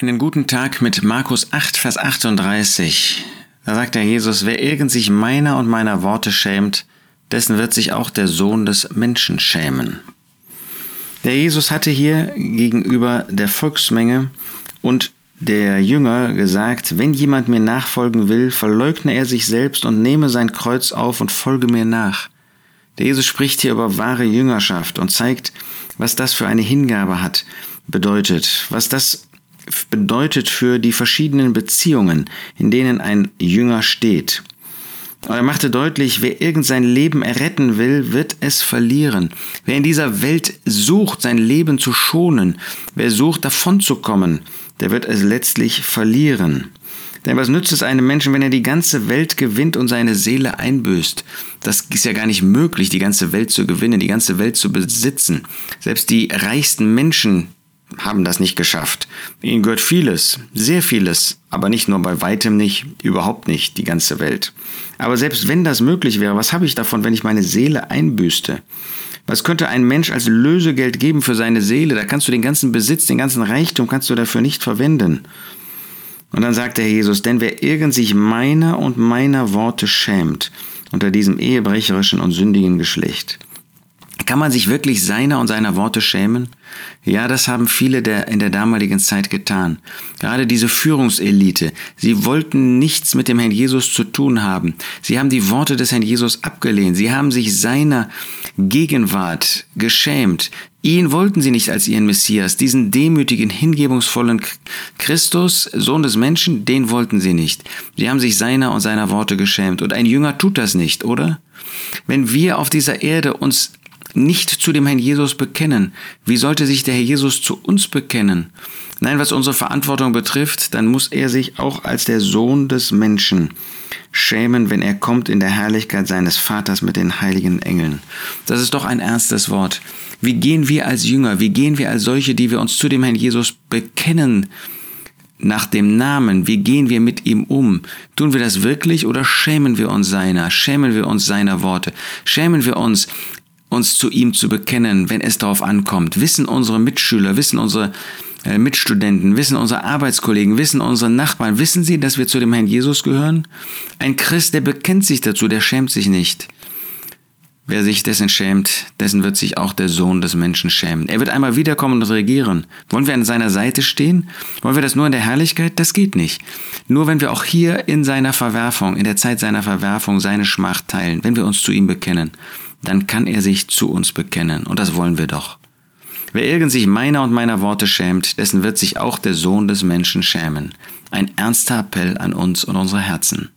Einen guten Tag mit Markus 8, Vers 38. Da sagt der Jesus, wer irgend sich meiner und meiner Worte schämt, dessen wird sich auch der Sohn des Menschen schämen. Der Jesus hatte hier gegenüber der Volksmenge und der Jünger gesagt, wenn jemand mir nachfolgen will, verleugne er sich selbst und nehme sein Kreuz auf und folge mir nach. Der Jesus spricht hier über wahre Jüngerschaft und zeigt, was das für eine Hingabe hat, bedeutet, was das bedeutet für die verschiedenen Beziehungen, in denen ein Jünger steht. Und er machte deutlich, wer irgend sein Leben erretten will, wird es verlieren. Wer in dieser Welt sucht, sein Leben zu schonen, wer sucht, davonzukommen, der wird es letztlich verlieren. Denn was nützt es einem Menschen, wenn er die ganze Welt gewinnt und seine Seele einbüßt? Das ist ja gar nicht möglich, die ganze Welt zu gewinnen, die ganze Welt zu besitzen. Selbst die reichsten Menschen haben das nicht geschafft. Ihnen gehört vieles, sehr vieles, aber nicht nur bei weitem nicht, überhaupt nicht die ganze Welt. Aber selbst wenn das möglich wäre, was habe ich davon, wenn ich meine Seele einbüßte? Was könnte ein Mensch als Lösegeld geben für seine Seele? Da kannst du den ganzen Besitz, den ganzen Reichtum kannst du dafür nicht verwenden. Und dann sagt der Jesus, denn wer irgend sich meiner und meiner Worte schämt, unter diesem ehebrecherischen und sündigen Geschlecht, kann man sich wirklich seiner und seiner Worte schämen? Ja, das haben viele der, in der damaligen Zeit getan. Gerade diese Führungselite. Sie wollten nichts mit dem Herrn Jesus zu tun haben. Sie haben die Worte des Herrn Jesus abgelehnt. Sie haben sich seiner Gegenwart geschämt. Ihn wollten sie nicht als ihren Messias. Diesen demütigen, hingebungsvollen Christus, Sohn des Menschen, den wollten sie nicht. Sie haben sich seiner und seiner Worte geschämt. Und ein Jünger tut das nicht, oder? Wenn wir auf dieser Erde uns nicht zu dem Herrn Jesus bekennen, wie sollte sich der Herr Jesus zu uns bekennen? Nein, was unsere Verantwortung betrifft, dann muss er sich auch als der Sohn des Menschen schämen, wenn er kommt in der Herrlichkeit seines Vaters mit den heiligen Engeln. Das ist doch ein ernstes Wort. Wie gehen wir als Jünger, wie gehen wir als solche, die wir uns zu dem Herrn Jesus bekennen, nach dem Namen, wie gehen wir mit ihm um? Tun wir das wirklich oder schämen wir uns seiner? Schämen wir uns seiner Worte? Schämen wir uns, uns zu ihm zu bekennen, wenn es darauf ankommt. Wissen unsere Mitschüler, wissen unsere äh, Mitstudenten, wissen unsere Arbeitskollegen, wissen unsere Nachbarn, wissen sie, dass wir zu dem Herrn Jesus gehören? Ein Christ, der bekennt sich dazu, der schämt sich nicht. Wer sich dessen schämt, dessen wird sich auch der Sohn des Menschen schämen. Er wird einmal wiederkommen und regieren. Wollen wir an seiner Seite stehen? Wollen wir das nur in der Herrlichkeit? Das geht nicht. Nur wenn wir auch hier in seiner Verwerfung, in der Zeit seiner Verwerfung, seine Schmach teilen, wenn wir uns zu ihm bekennen, dann kann er sich zu uns bekennen. Und das wollen wir doch. Wer irgend sich meiner und meiner Worte schämt, dessen wird sich auch der Sohn des Menschen schämen. Ein ernster Appell an uns und unsere Herzen.